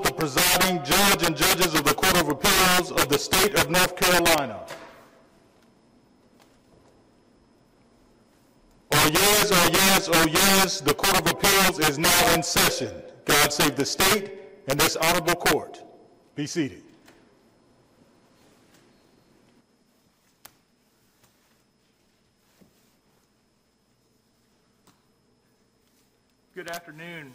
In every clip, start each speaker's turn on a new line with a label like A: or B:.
A: presiding judge and judges of the Court of Appeals of the State of North Carolina. Oh yes, oh yes, oh yes, the Court of Appeals is now in session. God save the state and this honorable court. Be seated.
B: Good afternoon.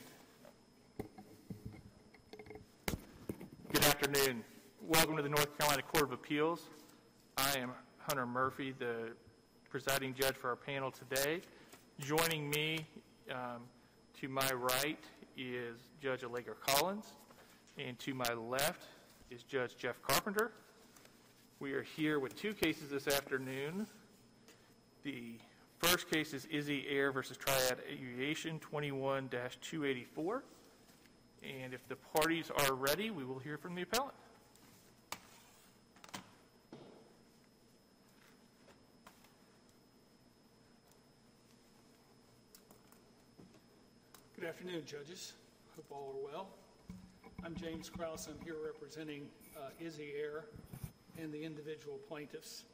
B: Good afternoon. Welcome to the North Carolina Court of Appeals. I am Hunter Murphy, the presiding judge for our panel today. Joining me um, to my right is Judge Allegra Collins, and to my left is Judge Jeff Carpenter. We are here with two cases this afternoon. The first case is Izzy Air versus Triad Aviation 21-284. And if the parties are ready, we will hear from the appellant.
C: Good afternoon, judges. Hope all are well. I'm James Kraus. I'm here representing uh, Izzy Air and the individual plaintiffs.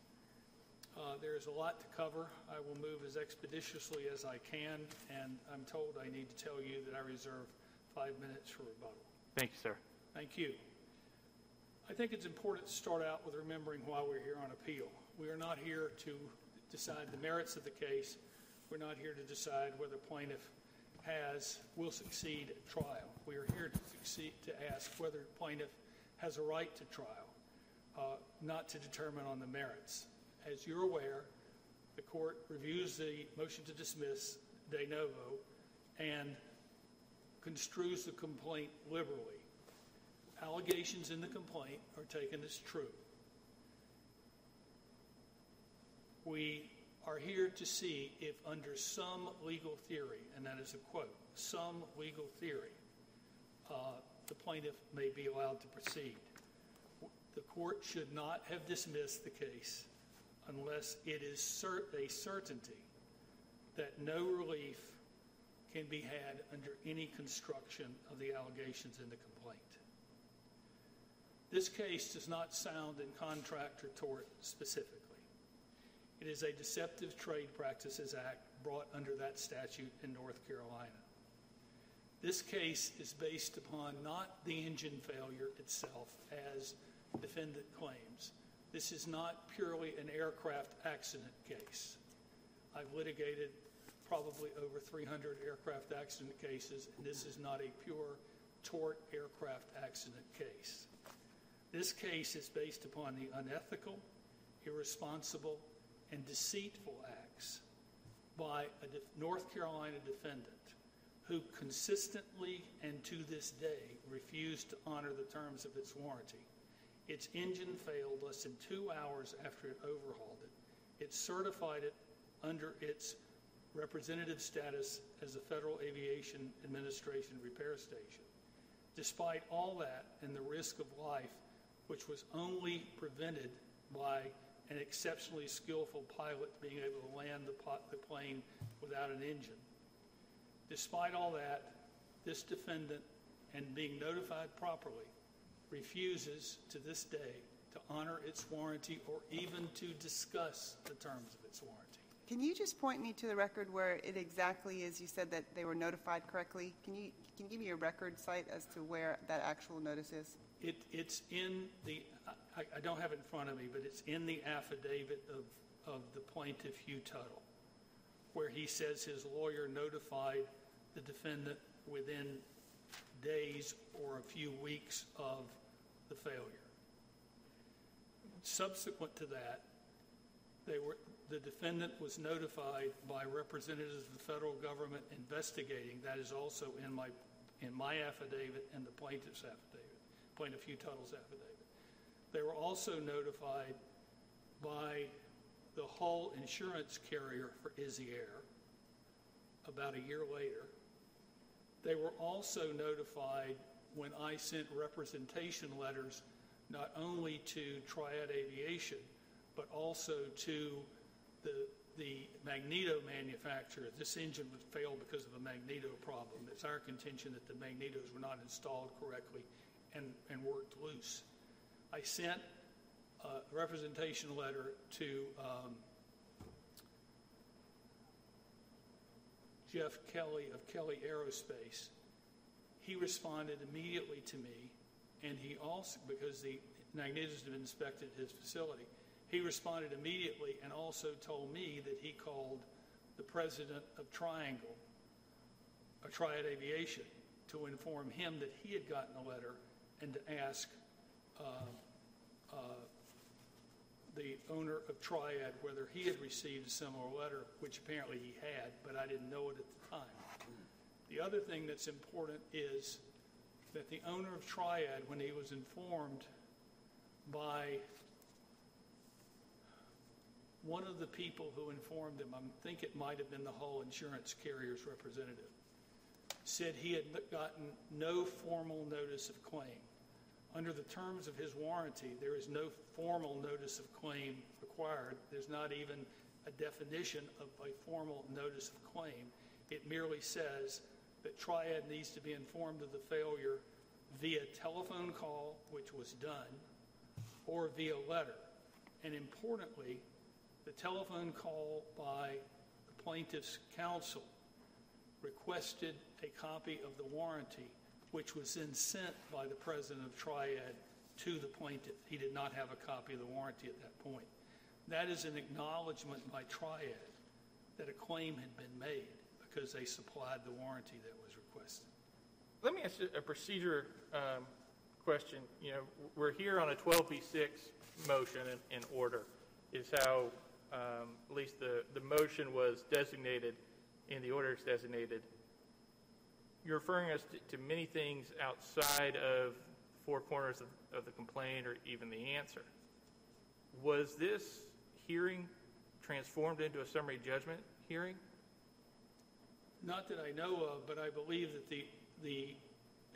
C: Uh, There is a lot to cover. I will move as expeditiously as I can, and I'm told I need to tell you that I reserve five minutes for rebuttal.
B: Thank you, sir.
C: Thank you. I think it's important to start out with remembering why we're here on appeal. We are not here to decide the merits of the case. We're not here to decide whether plaintiff has, will succeed at trial. We are here to succeed, to ask whether plaintiff has a right to trial, uh, not to determine on the merits. As you're aware, the court reviews the motion to dismiss de novo and construes the complaint liberally. Allegations in the complaint are taken as true. We are here to see if, under some legal theory, and that is a quote, some legal theory, uh, the plaintiff may be allowed to proceed. The court should not have dismissed the case unless it is cer- a certainty that no relief can be had under any construction of the allegations in the complaint. This case does not sound in contract or tort specifically. It is a Deceptive Trade Practices Act brought under that statute in North Carolina. This case is based upon not the engine failure itself, as defendant claims. This is not purely an aircraft accident case. I've litigated probably over 300 aircraft accident cases, and this is not a pure tort aircraft accident case. This case is based upon the unethical, irresponsible, and deceitful acts by a de- North Carolina defendant who consistently and to this day refused to honor the terms of its warranty. Its engine failed less than two hours after it overhauled it. It certified it under its representative status as a Federal Aviation Administration repair station. Despite all that and the risk of life, which was only prevented by an exceptionally skillful pilot being able to land the, the plane without an engine. Despite all that, this defendant, and being notified properly, refuses to this day to honor its warranty or even to discuss the terms of its warranty.
D: Can you just point me to the record where it exactly is you said that they were notified correctly? Can you, can you give me a record cite as to where that actual notice is?
C: It, it's in the, I, I don't have it in front of me, but it's in the affidavit of, of the plaintiff Hugh Tuttle, where he says his lawyer notified the defendant within days or a few weeks of the failure. Subsequent to that, they were, the defendant was notified by representatives of the federal government investigating. That is also in my, in my affidavit and the plaintiff's affidavit, plaintiff Hugh Tuttle's affidavit. They were also notified by the Hull insurance carrier for Izzy Air about a year later. They were also notified when I sent representation letters not only to Triad Aviation, but also to the, the magneto manufacturer. This engine would fail because of a magneto problem. It's our contention that the magnetos were not installed correctly and, and worked loose. I sent a representation letter to um, Jeff Kelly of Kelly Aerospace. He responded immediately to me, and he also, because the magnetos had inspected his facility, he responded immediately and also told me that he called the president of Triangle, or Triad Aviation, to inform him that he had gotten a letter and to ask uh, uh, the owner of Triad whether he had received a similar letter, which apparently he had, but I didn't know it at the time. The other thing that's important is that the owner of Triad, when he was informed by one of the people who informed him, I think it might have been the Hull Insurance Carrier's representative, said he had gotten no formal notice of claim. Under the terms of his warranty, there is no formal notice of claim required. There's not even a definition of a formal notice of claim. It merely says that Triad needs to be informed of the failure via telephone call, which was done, or via letter. And importantly, the telephone call by the plaintiff's counsel requested a copy of the warranty, which was then sent by the president of Triad to the plaintiff. He did not have a copy of the warranty at that point. That is an acknowledgement by Triad that a claim had been made because they supplied the warranty that was requested.
B: Let me ask a procedure um, question. You know, we're here on a 12b6 motion in, in order, is how um, at least the, the motion was designated in the order it's designated. You're referring us to, to many things outside of four corners of, of the complaint or even the answer. Was this hearing transformed into a summary judgment hearing?
C: Not that I know of, but I believe that the, the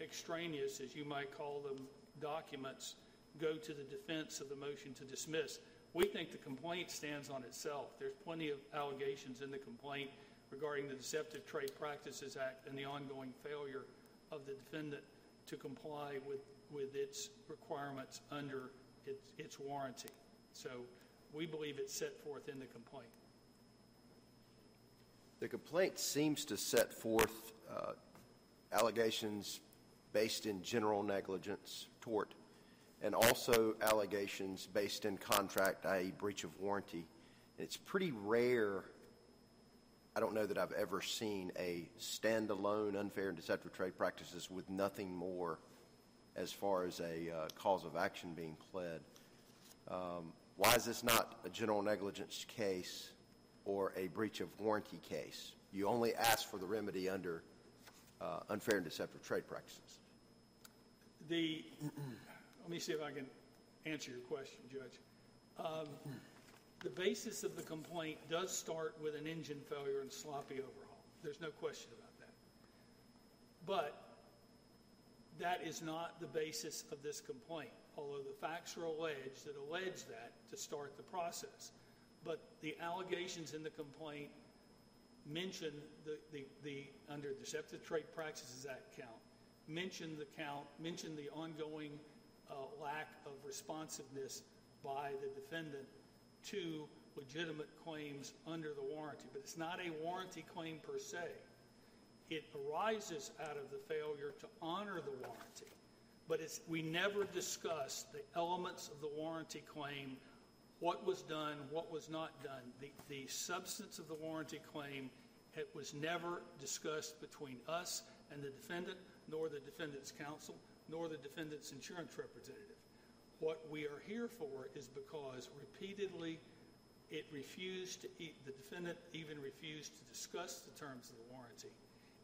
C: extraneous, as you might call them, documents go to the defense of the motion to dismiss. We think the complaint stands on itself. There's plenty of allegations in the complaint regarding the Deceptive Trade Practices Act and the ongoing failure of the defendant to comply with, with its requirements under its, its warranty. So we believe it's set forth in the complaint.
E: The complaint seems to set forth uh, allegations based in general negligence, tort, and also allegations based in contract, i.e., breach of warranty. It's pretty rare. I don't know that I've ever seen a standalone unfair and deceptive trade practices with nothing more as far as a uh, cause of action being pled. Um, why is this not a general negligence case or a breach of warranty case? You only ask for the remedy under uh, unfair and deceptive trade practices.
C: The me see if I can answer your question, Judge. Um, the basis of the complaint does start with an engine failure and sloppy overhaul. There's no question about that. But that is not the basis of this complaint, although the facts are alleged that allege that to start the process. But the allegations in the complaint mention the, the, the under Deceptive Trade Practices Act count, mention the count, mention the ongoing uh, lack of responsiveness by the defendant to legitimate claims under the warranty. But it's not a warranty claim per se. It arises out of the failure to honor the warranty. But we never discuss the elements of the warranty claim, what was done, what was not done. The, the substance of the warranty claim it was never discussed between us and the defendant, nor the defendant's counsel, nor the defendant's insurance representative. What we are here for is because repeatedly it refused to, eat the defendant even refused to discuss the terms of the warranty,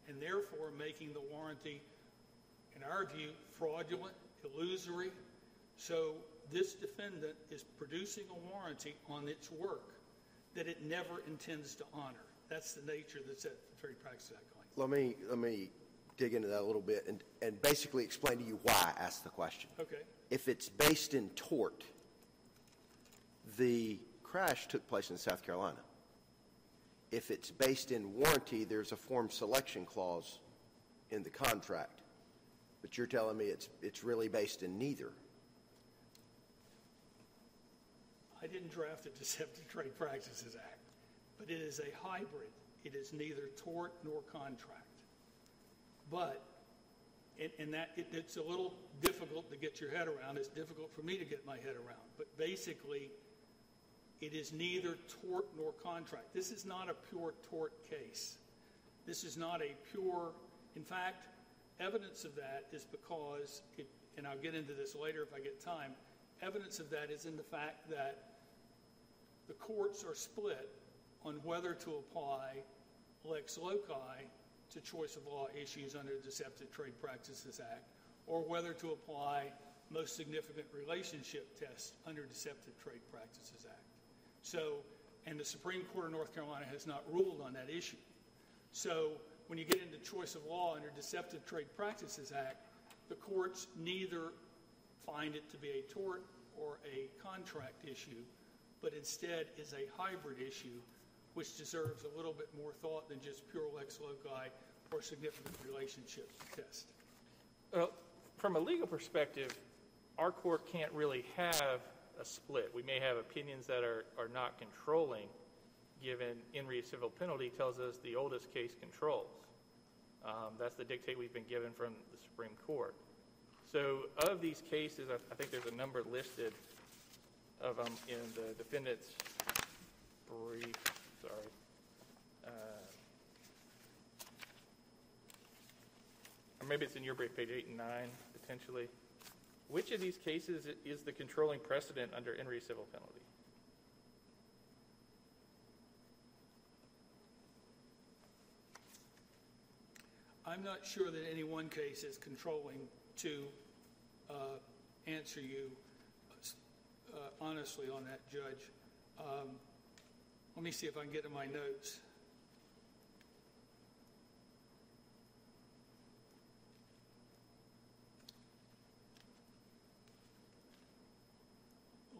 C: and therefore making the warranty, in our view, fraudulent, illusory. So this defendant is producing a warranty on its work that it never intends to honor. That's the nature that's at the Trade Practice Act claim.
E: Let me let me dig into that a little bit and, and basically explain to you why I asked the question.
C: Okay.
E: If it's based in tort, the crash took place in South Carolina. If it's based in warranty, there's a forum selection clause in the contract. But you're telling me it's, it's really based in neither.
C: I didn't draft the Deceptive Trade Practices Act, but it is a hybrid. It is neither tort nor contract. But, and, and that, it, it's a little difficult to get your head around. It's difficult for me to get my head around. But basically, it is neither tort nor contract. This is not a pure tort case. This is not a pure, in fact, evidence of that is because, it, and I'll get into this later if I get time, evidence of that is in the fact that the courts are split on whether to apply lex loci to choice of law issues under the Deceptive Trade Practices Act or whether to apply most significant relationship test under Deceptive Trade Practices Act. So, and the Supreme Court of North Carolina has not ruled on that issue. So, when you get into choice of law under Deceptive Trade Practices Act, the courts neither find it to be a tort or a contract issue, but instead is a hybrid issue which deserves a little bit more thought than just pure lex loci or significant relationship test.
B: Well, from a legal perspective, our court can't really have a split. We may have opinions that are, are not controlling, given In re civil penalty tells us the oldest case controls. Um, that's the dictate we've been given from the Supreme Court. So, of these cases, I, I think there's a number listed of them in the defendant's brief. Sorry. Uh, or maybe it's in your brief, page eight and nine, potentially. Which of these cases is the controlling precedent under re civil penalty?
C: I'm not sure that any one case is controlling to uh, answer you uh, honestly on that, Judge. Um, let me see if I can get to my notes.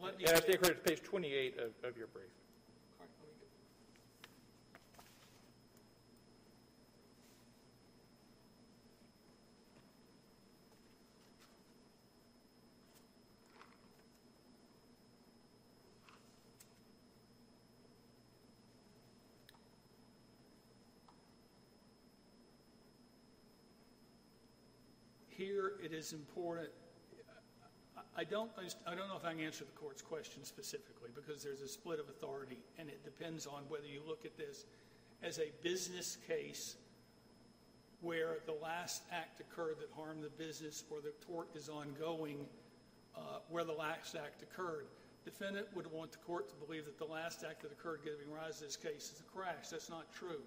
B: And I
C: say-
B: think it's page 28 of, of your brief.
C: All right, let me get- Here, it is important, I- don't, I don't know if I can answer the court's question specifically, because there's a split of authority, and it depends on whether you look at this as a business case where the last act occurred that harmed the business or the tort is ongoing, uh, where the last act occurred. Defendant would want the court to believe that the last act that occurred giving rise to this case is a crash. That's not true.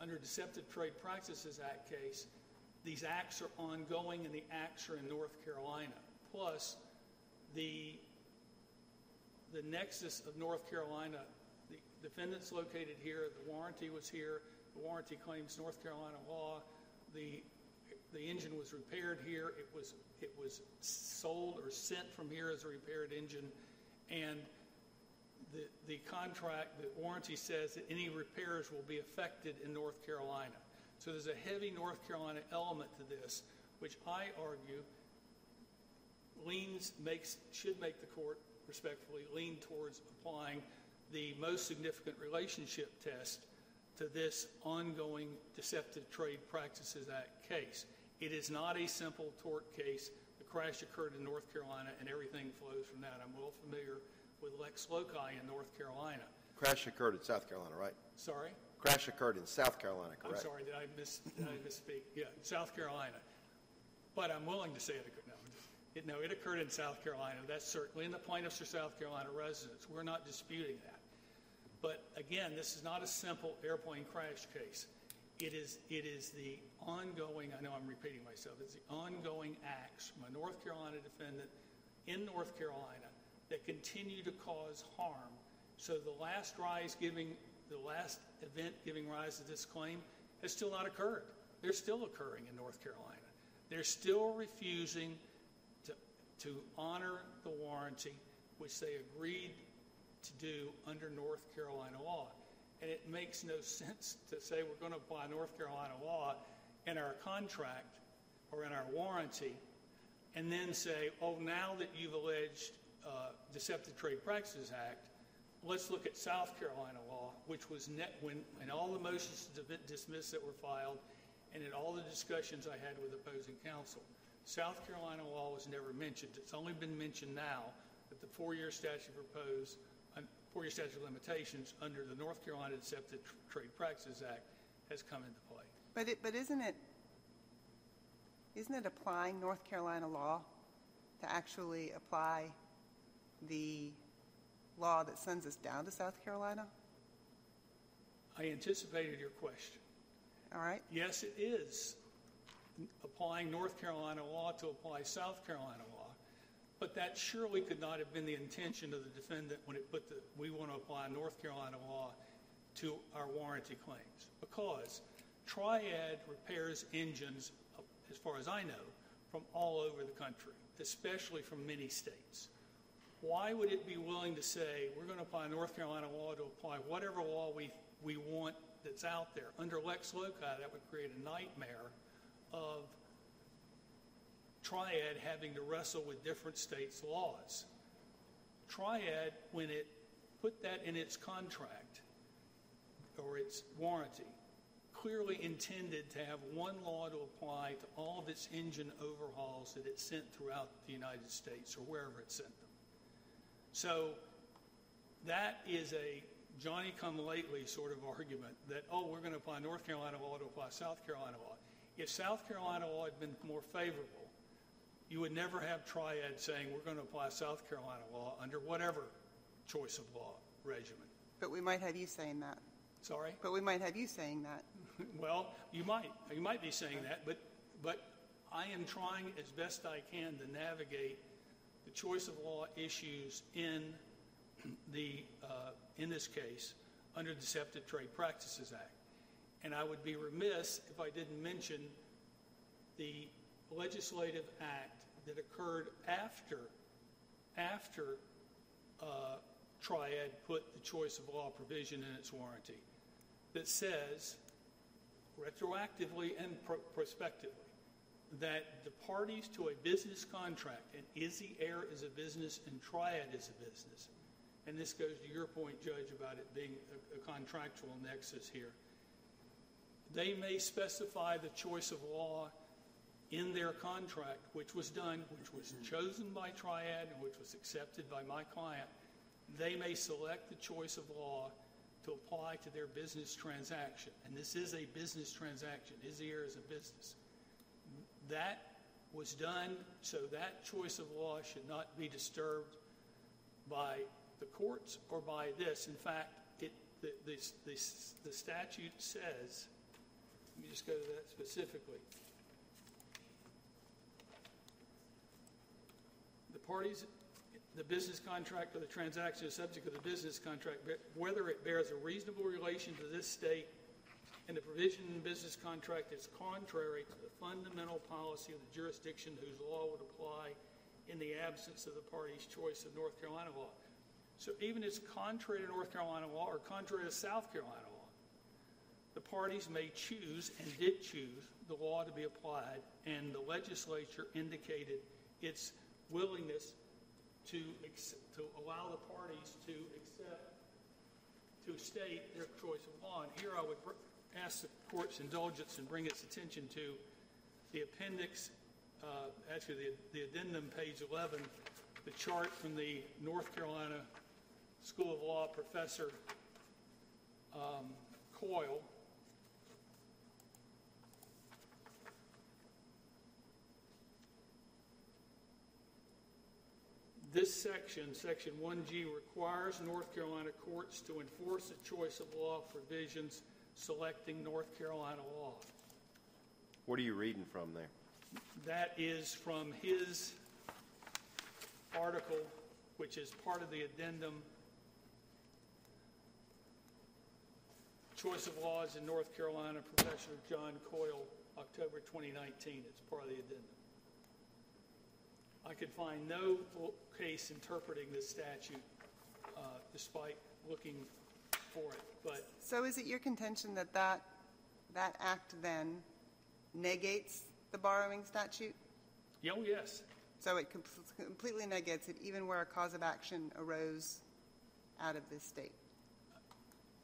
C: Under Deceptive Trade Practices Act case, these acts are ongoing and the acts are in North Carolina. Plus, the, the nexus of North Carolina, the defendant's located here, the warranty was here, the warranty claims North Carolina law, the, the engine was repaired here, it was, it was sold or sent from here as a repaired engine, and the, the contract, the warranty says that any repairs will be affected in North Carolina. So there's a heavy North Carolina element to this, which I argue leans, makes, should make the court respectfully lean towards applying the most significant relationship test to this ongoing Deceptive Trade Practices Act case. It is not a simple tort case. The crash occurred in North Carolina and everything flows from that. I'm well familiar with Lex Loci in North Carolina.
E: Crash occurred in South Carolina, right?
C: Sorry?
E: Crash occurred in South Carolina,
C: I'm sorry, did I miss, did I misspeak? Yeah, South Carolina. But I'm willing to say it occurred, no, it, no, it occurred in South Carolina. That's certainly, and the plaintiffs are South Carolina residents. We're not disputing that. But again, this is not a simple airplane crash case. It is, it is the ongoing, I know I'm repeating myself, it's the ongoing acts from a North Carolina defendant in North Carolina that continue to cause harm. So the last rise giving, the last event giving rise to this claim has still not occurred. They're still occurring in North Carolina. They're still refusing to, to honor the warranty which they agreed to do under North Carolina law. And it makes no sense to say we're going to apply North Carolina law in our contract or in our warranty, and then say, oh, now that you've alleged uh, Deceptive Trade Practices Act, let's look at South Carolina law, which was net, when, in all the motions to dismiss that were filed, and in all the discussions I had with opposing counsel, South Carolina law was never mentioned. It's only been mentioned now that the four-year statute proposed, uh, four-year statute of limitations under the North Carolina Deceptive Trade Practices Act has come into play.
D: But it, but isn't it, isn't it applying North Carolina law to actually apply the law that sends us down to South Carolina?
C: I anticipated your question.
D: All right?
C: Yes, it is applying North Carolina law to apply South Carolina law, but that surely could not have been the intention of the defendant when it put the, we want to apply North Carolina law to our warranty claims. Because Triad repairs engines, as far as I know, from all over the country, especially from many states. Why would it be willing to say, we're going to apply North Carolina law to apply whatever law we, we want that's out there? Under Lex Loci, that would create a nightmare of Triad having to wrestle with different states' laws. Triad, when it put that in its contract or its warranty, clearly intended to have one law to apply to all of its engine overhauls that it sent throughout the United States or wherever it sent them. So that is a Johnny come lately sort of argument that, oh, we're going to apply North Carolina law to apply South Carolina law. If South Carolina law had been more favorable, you would never have Triad saying we're going to apply South Carolina law under whatever choice of law regimen.
D: But we might have you saying that.
C: Sorry?
D: But we might have you saying that.
C: Well, you might. You might be saying that, but, but I am trying as best I can to navigate choice of law issues in the, uh, in this case, under the Deceptive Trade Practices Act. And I would be remiss if I didn't mention the legislative act that occurred after, after uh, Triad put the choice of law provision in its warranty that says, retroactively and pro- prospectively, that the parties to a business contract, and Izzy Air is a business and Triad is a business, and this goes to your point, Judge, about it being a, a contractual nexus here. They may specify the choice of law in their contract, which was done, which was mm-hmm. chosen by Triad, and which was accepted by my client. They may select the choice of law to apply to their business transaction. And this is a business transaction. Izzy Air is a business. That was done, so that choice of law should not be disturbed by the courts or by this. In fact, it, the, the, the, the statute says, let me just go to that specifically. The parties, the business contract or the transaction is subject to the business contract, whether it bears a reasonable relation to this state and the provision in the business contract is contrary to the fundamental policy of the jurisdiction whose law would apply in the absence of the party's choice of North Carolina law. So even if it's contrary to North Carolina law or contrary to South Carolina law, the parties may choose and did choose the law to be applied, and the legislature indicated its willingness to, to allow the parties to accept, to state their choice of law. And here I would ask the court's indulgence and bring its attention to the appendix, uh, actually the, the addendum, page 11, the chart from the North Carolina School of Law professor um, Coyle. This section, section 1G, requires North Carolina courts to enforce the choice of law provisions selecting North Carolina law.
E: What are you reading from there?
C: That is from his article, which is part of the addendum. Choice of Laws in North Carolina, Professor John Coyle, October 2019. It's part of the addendum. I could find no case interpreting this statute uh, despite looking for it, but
D: So is it your contention that that, that act then negates the borrowing statute?
C: Yeah, Oh, yes.
D: So it com- completely negates it even where a cause of action arose out of this state?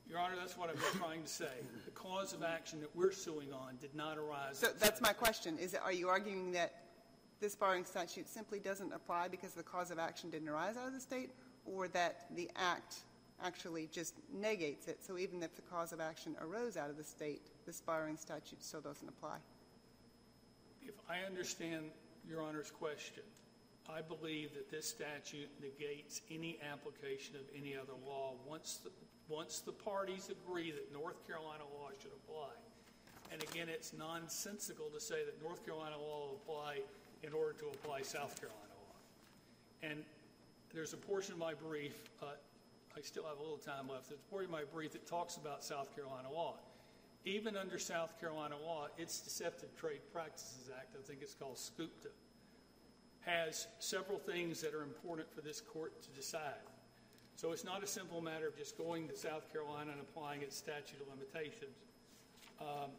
C: Your Honor, that's what I've been trying to say. The cause of action that we're suing on did not arise.
D: So that's my question. Is it, are you arguing that this borrowing statute simply doesn't apply because the cause of action didn't arise out of the state? Or that the act actually just negates it? So even if the cause of action arose out of the state, this borrowing statute still doesn't apply?
C: If I understand Your Honor's question, I believe that this statute negates any application of any other law once, the- once the parties agree that North Carolina law should apply. And again, it's nonsensical to say that North Carolina law will apply in order to apply South Carolina law. And there's a portion of my brief, uh, I still have a little time left, a portion of my brief that talks about South Carolina law. Even under South Carolina law, its Deceptive Trade Practices Act, I think it's called SCUPTA, has several things that are important for this court to decide. So it's not a simple matter of just going to South Carolina and applying its statute of limitations. Um,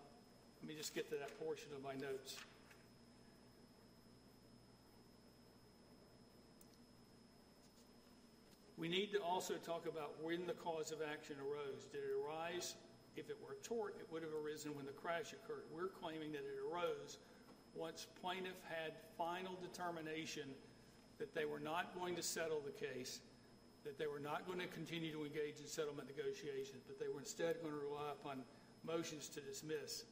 C: Let me just get to that portion of my notes. We need to also talk about when the cause of action arose. Did it arise, if it were a tort, it would have arisen when the crash occurred. We're claiming that it arose once plaintiff had final determination that they were not going to settle the case, that they were not going to continue to engage in settlement negotiations, but they were instead going to rely upon motions to dismiss.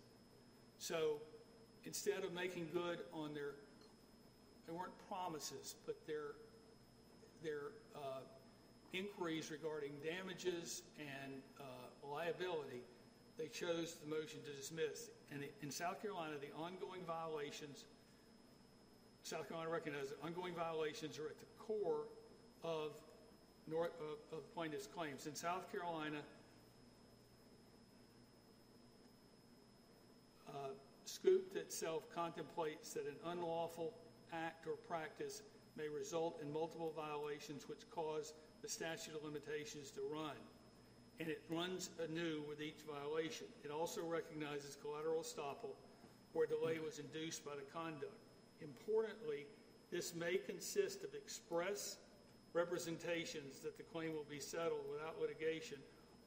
C: So instead of making good on their, they weren't promises, but their, their uh, inquiries regarding damages and uh, liability, they chose the motion to dismiss. And in South Carolina, the ongoing violations, South Carolina recognizes that ongoing violations are at the core of, North, of, of plaintiff's claims. In South Carolina, uh, Scoop itself contemplates that an unlawful act or practice may result in multiple violations which cause the statute of limitations to run. And it runs anew with each violation. It also recognizes collateral estoppel where delay was induced by the conduct. Importantly, this may consist of express representations that the claim will be settled without litigation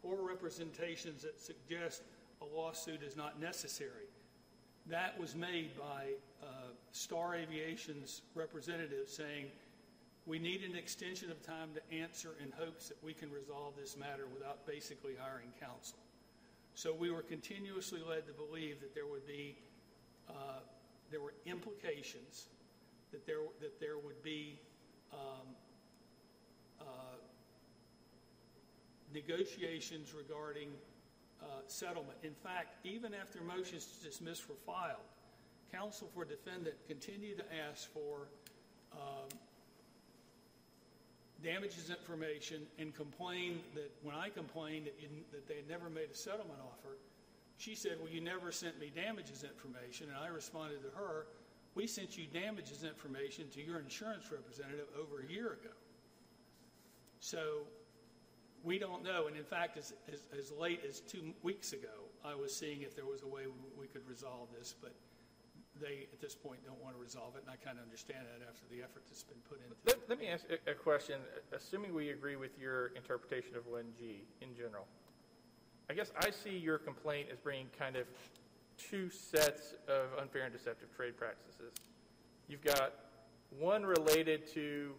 C: or representations that suggest a lawsuit is not necessary. That was made by uh, Star Aviation's representative saying, we need an extension of time to answer in hopes that we can resolve this matter without basically hiring counsel. So we were continuously led to believe that there would be, uh, there were implications, that there, that there would be um, uh, negotiations regarding uh, settlement. In fact, even after motions to dismiss were filed, counsel for defendant continued to ask for um, damages information and complained that when I complained that, you, that they had never made a settlement offer, she said, Well, you never sent me damages information. And I responded to her, We sent you damages information to your insurance representative over a year ago. So we don't know. And in fact, as, as, as late as two weeks ago, I was seeing if there was a way we, could resolve this. But they, at this point, don't want to resolve it. And I kind of understand that after the effort that's been put into it.
B: Let, let me ask a, a question. Assuming we agree with your interpretation of 1G in general, I guess I see your complaint as bringing kind of two sets of unfair and deceptive trade practices. You've got one related to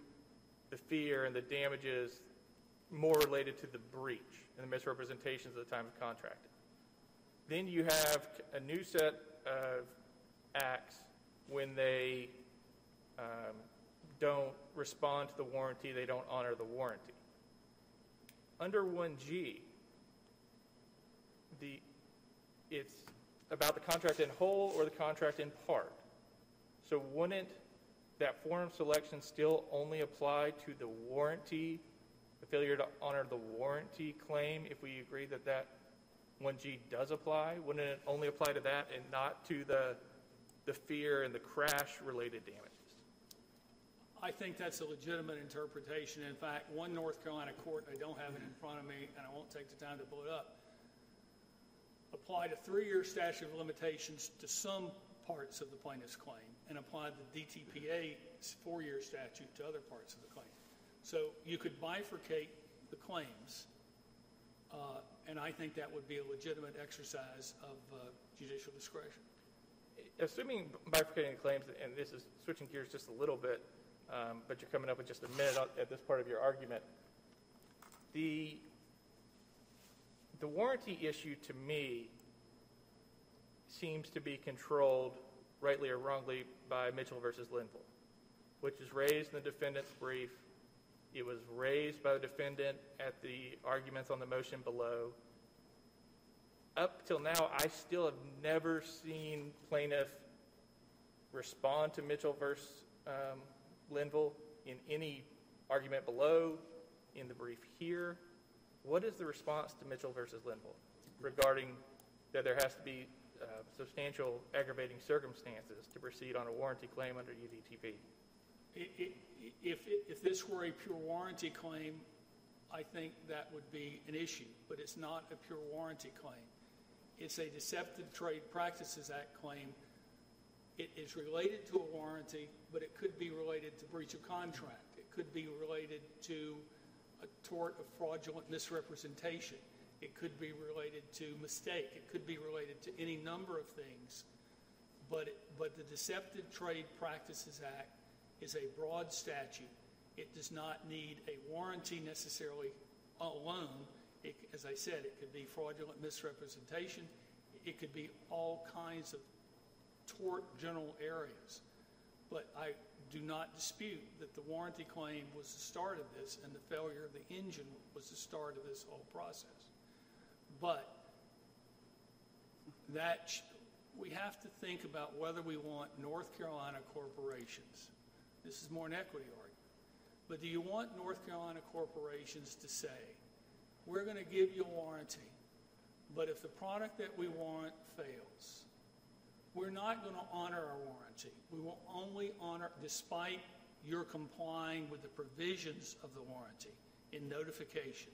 B: the fear and the damages more related to the breach and the misrepresentations at the time of contracting. Then you have a new set of acts when they um, don't respond to the warranty, they don't honor the warranty. Under 1G, the, it's about the contract in whole or the contract in part. So wouldn't that forum selection still only apply to the warranty, the failure to honor the warranty claim if we agree that that 1G does apply? Wouldn't it only apply to that and not to the, the fear and the crash related damages?
C: I think that's a legitimate interpretation. In fact, one North Carolina court, I don't have it in front of me, and I won't take the time to pull it up, applied a three-year statute of limitations to some parts of the plaintiff's claim and applied the DTPA four-year statute to other parts of the claim. So you could bifurcate the claims, uh, and I think that would be a legitimate exercise of uh, judicial discretion.
B: Assuming bifurcating the claims, and this is switching gears just a little bit, um, but you're coming up with just a minute at this part of your argument. The, the warranty issue to me seems to be controlled, rightly or wrongly, by Mitchell versus Linville, which is raised in the defendant's brief. It was raised by the defendant at the arguments on the motion below. Up till now, I still have never seen plaintiff respond to Mitchell versus um, Linville in any argument below, in the brief here. What is the response to Mitchell versus Linville regarding that there has to be uh, substantial aggravating circumstances to proceed on a warranty claim under UDTP?
C: If, if this were a pure warranty claim, I think that would be an issue, but it's not a pure warranty claim. It's a Deceptive Trade Practices Act claim. It is related to a warranty, but it could be related to breach of contract. It could be related to a tort of fraudulent misrepresentation. It could be related to mistake. It could be related to any number of things. But, it- but the Deceptive Trade Practices Act is a broad statute. It does not need a warranty necessarily alone. It, as I said, it could be fraudulent misrepresentation. It could be all kinds of tort general areas. But I do not dispute that the warranty claim was the start of this and the failure of the engine was the start of this whole process. But that, we have to think about whether we want North Carolina corporations. This is more an equity argument. But do you want North Carolina corporations to say, we're going to give you a warranty, but if the product that we warrant fails, we're not going to honor our warranty. We will only honor, despite your complying with the provisions of the warranty in notification,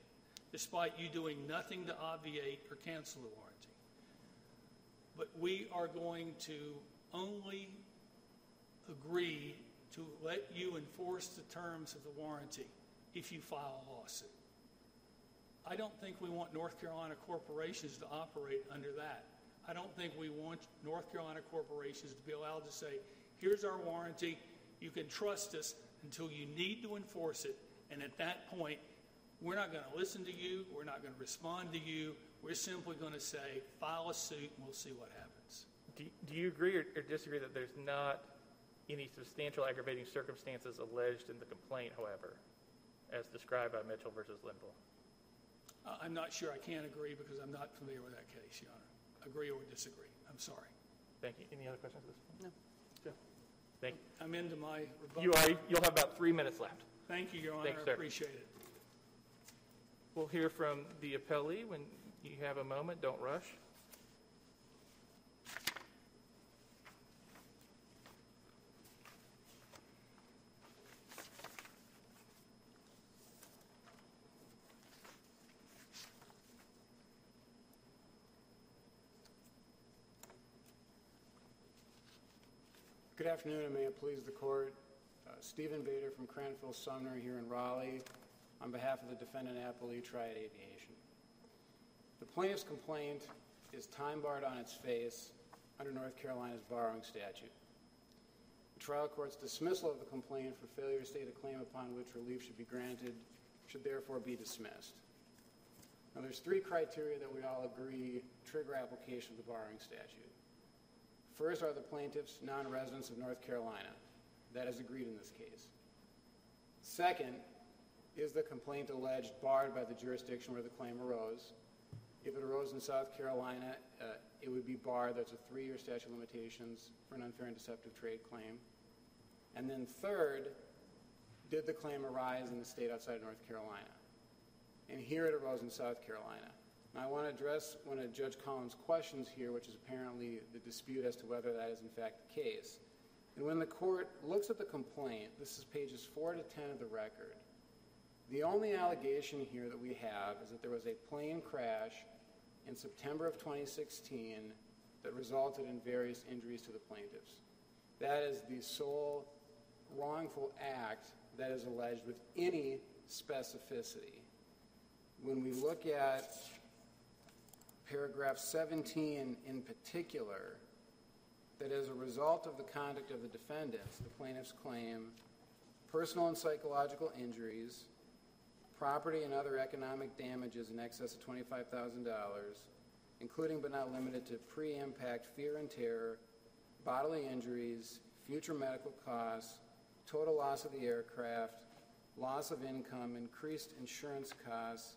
C: despite you doing nothing to obviate or cancel the warranty. But we are going to only agree to let you enforce the terms of the warranty if you file a lawsuit. I don't think we want North Carolina corporations to operate under that. I don't think we want North Carolina corporations to be allowed to say, here's our warranty, you can trust us until you need to enforce it, and at that point, we're not going to listen to you, we're not going to respond to you, we're simply going to say, file a suit and we'll see what happens.
B: Do, do you agree or, or disagree that there's not any substantial aggravating circumstances alleged in the complaint, however, as described by Mitchell versus Linville?
C: Uh, I'm not sure I can't agree because I'm not familiar with that case, Your Honor. Agree or disagree, I'm sorry.
B: Thank you. Any other questions? At this point?
D: No.
B: Good. Thank you.
C: I'm into my
B: you.
C: rebuttal.
B: You are, you'll have about three minutes left.
C: Thank you, Your Honor,
B: Thanks,
C: I
B: sir.
C: appreciate it.
B: We'll hear from the appellee when you have a moment. Don't rush.
F: Good afternoon, and may it please the court. Uh, Stephen Bader from Cranfill Sumner here in Raleigh on behalf of the defendant appellee Triad Aviation. The plaintiff's complaint is time barred on its face under North Carolina's borrowing statute. The trial court's dismissal of the complaint for failure to state a claim upon which relief should be granted should therefore be dismissed. Now, there's three criteria that we all agree trigger application of the borrowing statute. First are the plaintiffs non-residents of North Carolina. That is agreed in this case. Second, is the complaint alleged barred by the jurisdiction where the claim arose? If it arose in South Carolina, uh, it would be barred. That's a three-year statute of limitations for an unfair and deceptive trade claim. And then third, did the claim arise in the state outside of North Carolina? And here it arose in South Carolina. I want to address one of Judge Collins' questions here, which is apparently the dispute as to whether that is in fact the case. And when the court looks at the complaint, this is pages 4 to 10 of the record, the only allegation here that we have is that there was a plane crash in September of 2016 that resulted in various injuries to the plaintiffs. That is the sole wrongful act that is alleged with any specificity. When we look at paragraph 17 in particular, that as a result of the conduct of the defendants, the plaintiffs claim personal and psychological injuries, property and other economic damages in excess of $25,000, including but not limited to pre impact fear and terror, bodily injuries, future medical costs, total loss of the aircraft, loss of income, increased insurance costs,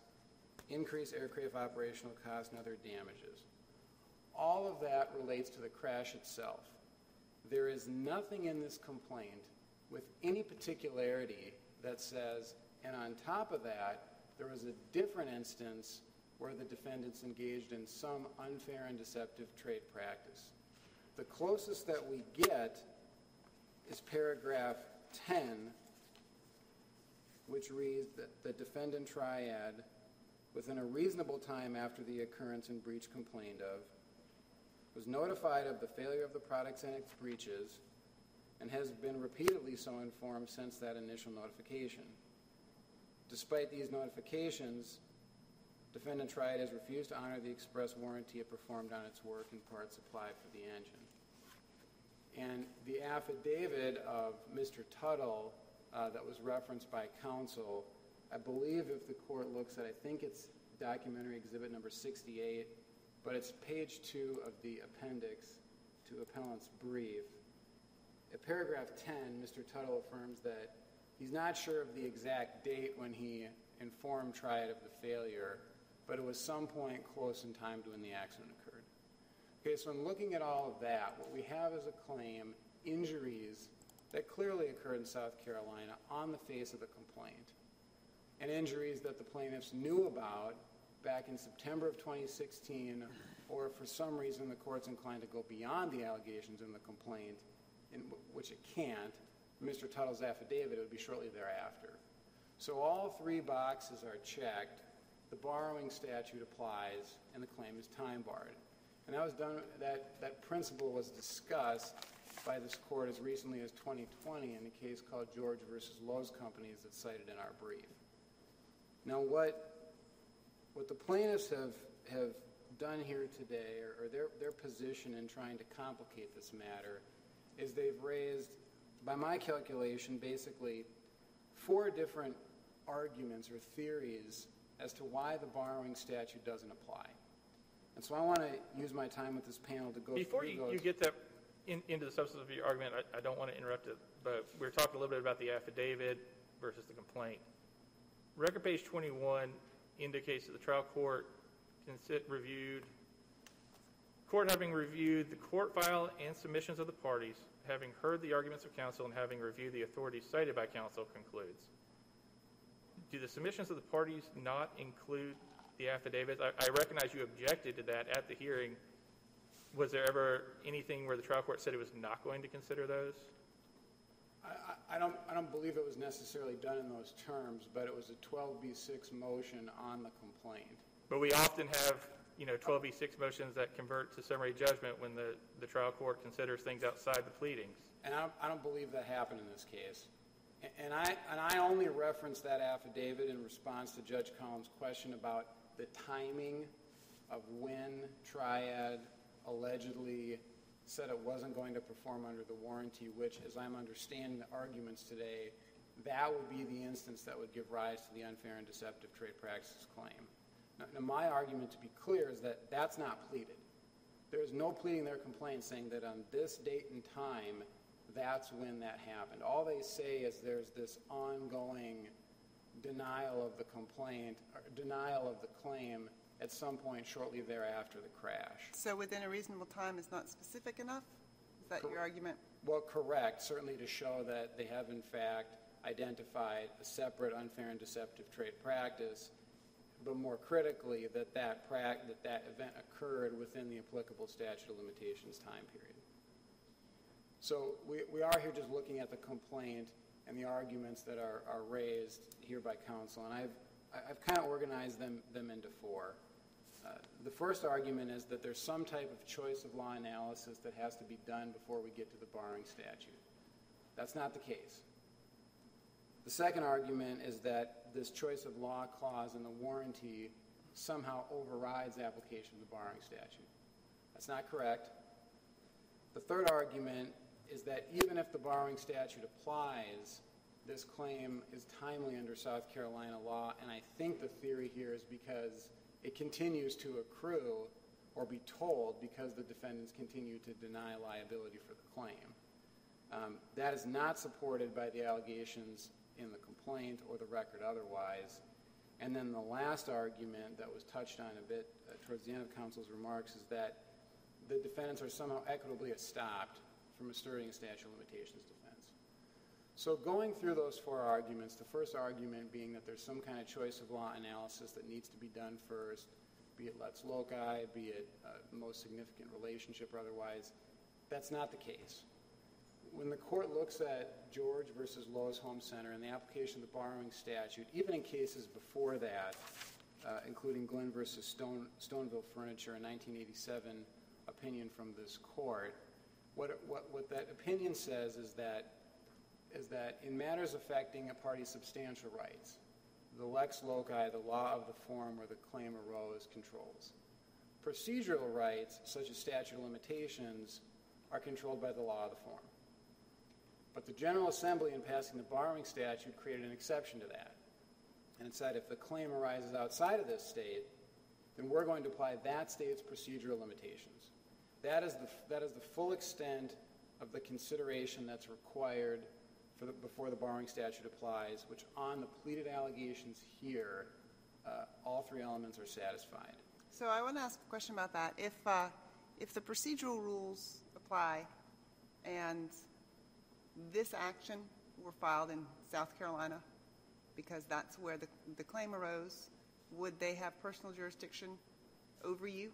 F: increased aircraft operational costs, and other damages. All of that relates to the crash itself. There is nothing in this complaint with any particularity that says, and on top of that, there was a different instance where the defendants engaged in some unfair and deceptive trade practice. The closest that we get is paragraph 10, which reads that the defendant triad, within a reasonable time after the occurrence and breach complained of, was notified of the failure of the products and its breaches and has been repeatedly so informed since that initial notification. Despite these notifications, defendant Triad has refused to honor the express warranty it performed on its work and parts supplied for the engine. And the affidavit of Mr. Tuttle uh, that was referenced by counsel, I believe if the court looks at, I think it's documentary exhibit number 68, but it's page two of the appendix to appellant's brief. At paragraph 10, Mr. Tuttle affirms that he's not sure of the exact date when he informed Triad of the failure, but it was some point close in time to when the accident occurred. Okay, so in looking at all of that, what we have is a claim, injuries that clearly occurred in South Carolina on the face of the complaint, and injuries that the plaintiffs knew about back in September of 2016, or for some reason the court's inclined to go beyond the allegations in the complaint in which it can't, Mr. Tuttle's affidavit, it would be shortly thereafter. So all three boxes are checked, the borrowing statute applies, and the claim is time barred. And that was done, that, that principle was discussed by this court as recently as 2020 in a case called George versus Lowe's Companies that's cited in our brief. Now, what, what the plaintiffs have, have done here today, or, or their, their position in trying to complicate this matter, is they've raised, by my calculation, basically four different arguments or theories as to why the borrowing statute doesn't apply. And so I want to use my time with this panel to go
B: Before
F: through
B: you, you get that in, into the substance of your argument, I, I don't want to interrupt it, but we we're talking a little bit about the affidavit versus the complaint. Record page 21 indicates that the trial court reviewed, court having reviewed the court file and submissions of the parties, having heard the arguments of counsel, and having reviewed the authorities cited by counsel, concludes. Do the submissions of the parties not include the affidavits? I recognize you objected to that at the hearing. Was there ever anything where the trial court said it was not going to consider those?
F: I, don't, I don't believe it was necessarily done in those terms, but it was a 12B6 motion on the complaint.
B: But we often have, you know, 12B6 motions that convert to summary judgment when the, the trial court considers things outside the pleadings.
F: And I don't, I don't believe that happened in this case. And I, and I only referenced that affidavit in response to Judge Collins' question about the timing of when Triad allegedly said it wasn't going to perform under the warranty, which, as I'm understanding the arguments today, that would be the instance that would give rise to the unfair and deceptive trade practices claim. Now, now my argument, to be clear, is that that's not pleaded. There's no pleading their complaint saying that on this date and time, that's when that happened. All they say is there's this ongoing denial of the complaint, or denial of the claim at some point shortly thereafter the crash.
D: So within a reasonable time is not specific enough? Is that your argument?
F: Well, correct, certainly to show that they have in fact identified a separate unfair and deceptive trade practice, but more critically, that that, prac- that, that event occurred within the applicable statute of limitations time period. So we, we are here just looking at the complaint and the arguments that are, are raised here by counsel, and I've, I've kind of organized them, them into four. Uh, The first argument is that there's some type of choice of law analysis that has to be done before we get to the borrowing statute. That's not the case. The second argument is that this choice of law clause in the warranty somehow overrides application of the borrowing statute. That's not correct. The third argument is that even if the borrowing statute applies, this claim is timely under South Carolina law, and I think the theory here is because it continues to accrue or be tolled because the defendants continue to deny liability for the claim. Um, that is not supported by the allegations in the complaint or the record otherwise. And then the last argument that was touched on a bit uh, towards the end of counsel's remarks is that the defendants are somehow equitably estopped from asserting a statute of limitations. So going through those four arguments, the first argument being that there's some kind of choice of law analysis that needs to be done first, be it lex loci, be it uh, most significant relationship or otherwise, that's not the case. When the court looks at George versus Lowe's Home Center and the application of the borrowing statute, even in cases before that, uh, including Glynn versus Stone, Stoneville Furniture, a 1987 opinion from this court, what, what, what that opinion says is that, is that in matters affecting a party's substantial rights, the lex loci, the law of the forum where the claim arose, controls. Procedural rights, such as statute of limitations, are controlled by the law of the forum. But the General Assembly, in passing the borrowing statute, created an exception to that. And it said if the claim arises outside of this state, then we're going to apply that state's procedural limitations. That is the, that is the full extent of the consideration that's required the, before the borrowing statute applies, which on the pleaded allegations here, uh, all three elements are satisfied.
D: So I want to ask a question about that. If, uh, if the procedural rules apply and this action were filed in South Carolina, because that's where the, the claim arose, would they have personal jurisdiction over you?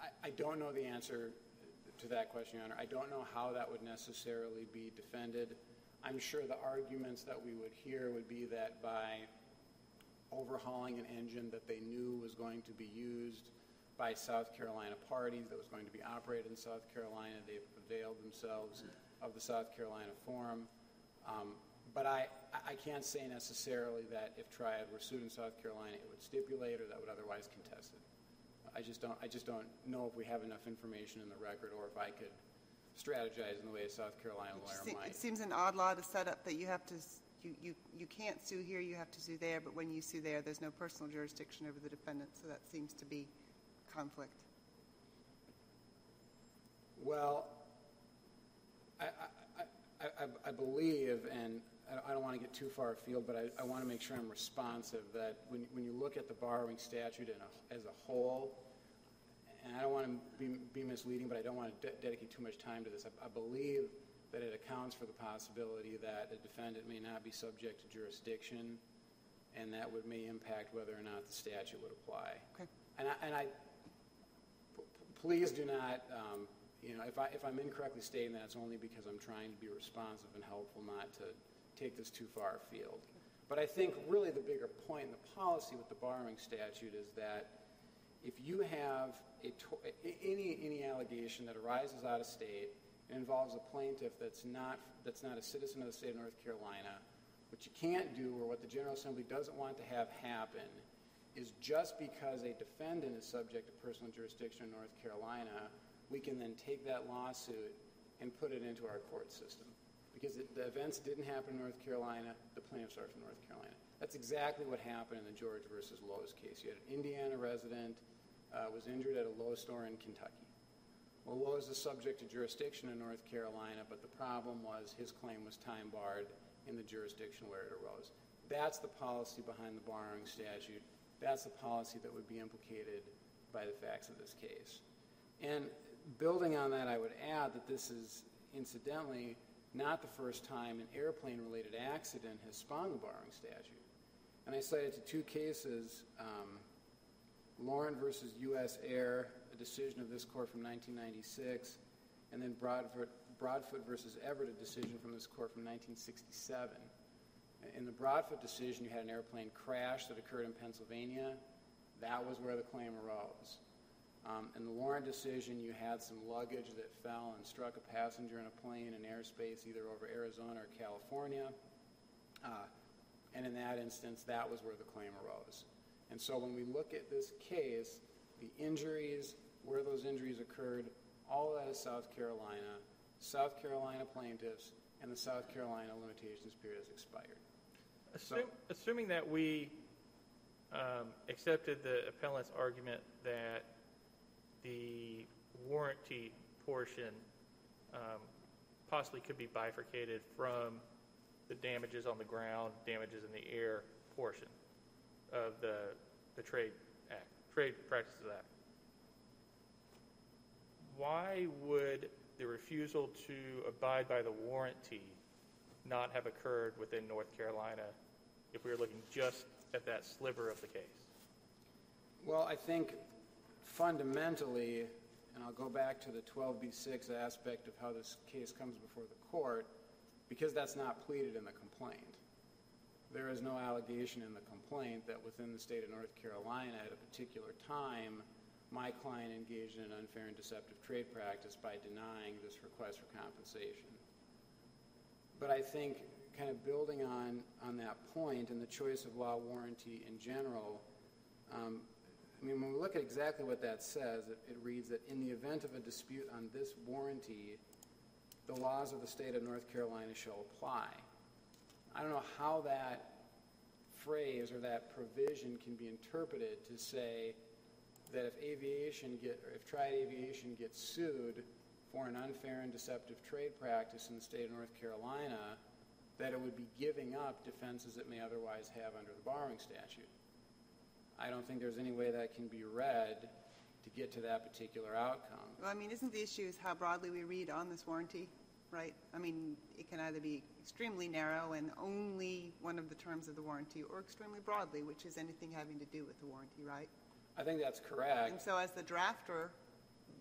F: I, I don't know the answer to that question, Your Honor. I don't know how that would necessarily be defended. I'm sure the arguments that we would hear would be that by overhauling an engine that they knew was going to be used by South Carolina parties, that was going to be operated in South Carolina, they availed themselves of the South Carolina forum. Um, but I, I can't say necessarily that if Triad were sued in South Carolina, it would stipulate or that would otherwise contest it. I just don't, I just don't know if we have enough information in the record or if I could strategize in the way a South Carolina
D: It
F: lawyer
D: se-
F: might.
D: It seems an odd law to set up that you have to, s- you, you, you can't sue here, you have to sue there, but when you sue there, there's no personal jurisdiction over the defendant, so that seems to be conflict.
F: Well, I, I, I, I, I believe, and I- I don't want to get too far afield, but I, I want to make sure I'm responsive, that when, when you look at the borrowing statute in a, as a whole, and I don't want to be, be misleading, but I don't want to de- dedicate too much time to this. I, I believe that it accounts for the possibility that a defendant may not be subject to jurisdiction, and that would may impact whether or not the statute would apply.
D: Okay.
F: And I, and I p- p- please do not, um, you know, if, I, if I'm incorrectly stating that, it's only because I'm trying to be responsive and helpful, not to take this too far afield. But I think really the bigger point in the policy with the borrowing statute is that if you have a to- a- any, any allegation that arises out of state and involves a plaintiff that's not, that's not a citizen of the state of North Carolina, what you can't do, or what the General Assembly doesn't want to have happen, is just because a defendant is subject to personal jurisdiction in North Carolina, we can then take that lawsuit and put it into our court system. Because it, the events didn't happen in North Carolina, the plaintiffs are from North Carolina. That's exactly what happened in the George versus Lowe's case. You had an Indiana resident uh, was injured at a Lowe's store in Kentucky. Well, Lowe's is subject to jurisdiction in North Carolina, but the problem was his claim was time barred in the jurisdiction where it arose. That's the policy behind the borrowing statute. That's the policy that would be implicated by the facts of this case. And building on that, I would add that this is incidentally not the first time an airplane related accident has spawned the borrowing statute. And I cited to two cases um, Lauren versus U.S. Air, a decision of this court from 1996, and then Broadfoot, versus Everett, a decision from this court from 1967. In the Broadfoot decision, you had an airplane crash that occurred in Pennsylvania. That was where the claim arose. Um, in the Warren decision, you had some luggage that fell and struck a passenger in a plane in airspace either over Arizona or California. Uh, and in that instance, that was where the claim arose. And so when we look at this case, the injuries, where those injuries occurred, all of that is South Carolina. South Carolina plaintiffs and the South Carolina limitations period has expired.
B: Assume, assuming that we um, accepted the appellant's argument that the warranty portion um, possibly could be bifurcated from the damages on the ground, damages in the air portion of the, the Trade Act, Trade Practices Act. Why would the refusal to abide by the warranty not have occurred within North Carolina if we were looking just at that sliver of the case?
F: Well, I think fundamentally, and I'll go back to the 12b6 aspect of how this case comes before the court, because that's not pleaded in the complaint. There is no allegation in the complaint that within the state of North Carolina at a particular time, my client engaged in an unfair and deceptive trade practice by denying this request for compensation. But I think kind of building on, on that point and the choice of law warranty in general, um, I mean, when we look at exactly what that says, it, it reads that in the event of a dispute on this warranty, the laws of the state of North Carolina shall apply. I don't know how that phrase or that provision can be interpreted to say that if aviation get, if Triad Aviation gets sued for an unfair and deceptive trade practice in the state of North Carolina, that it would be giving up defenses it may otherwise have under the borrowing statute. I don't think there's any way that can be read to get to that particular outcome.
D: Well, I mean, isn't the issue is how broadly we read on this warranty, right? I mean, it can either be extremely narrow and only one of the terms of the warranty, or extremely broadly, which is anything having to do with the warranty, right?
F: I think that's correct.
D: And
F: correct.
D: so as the drafter,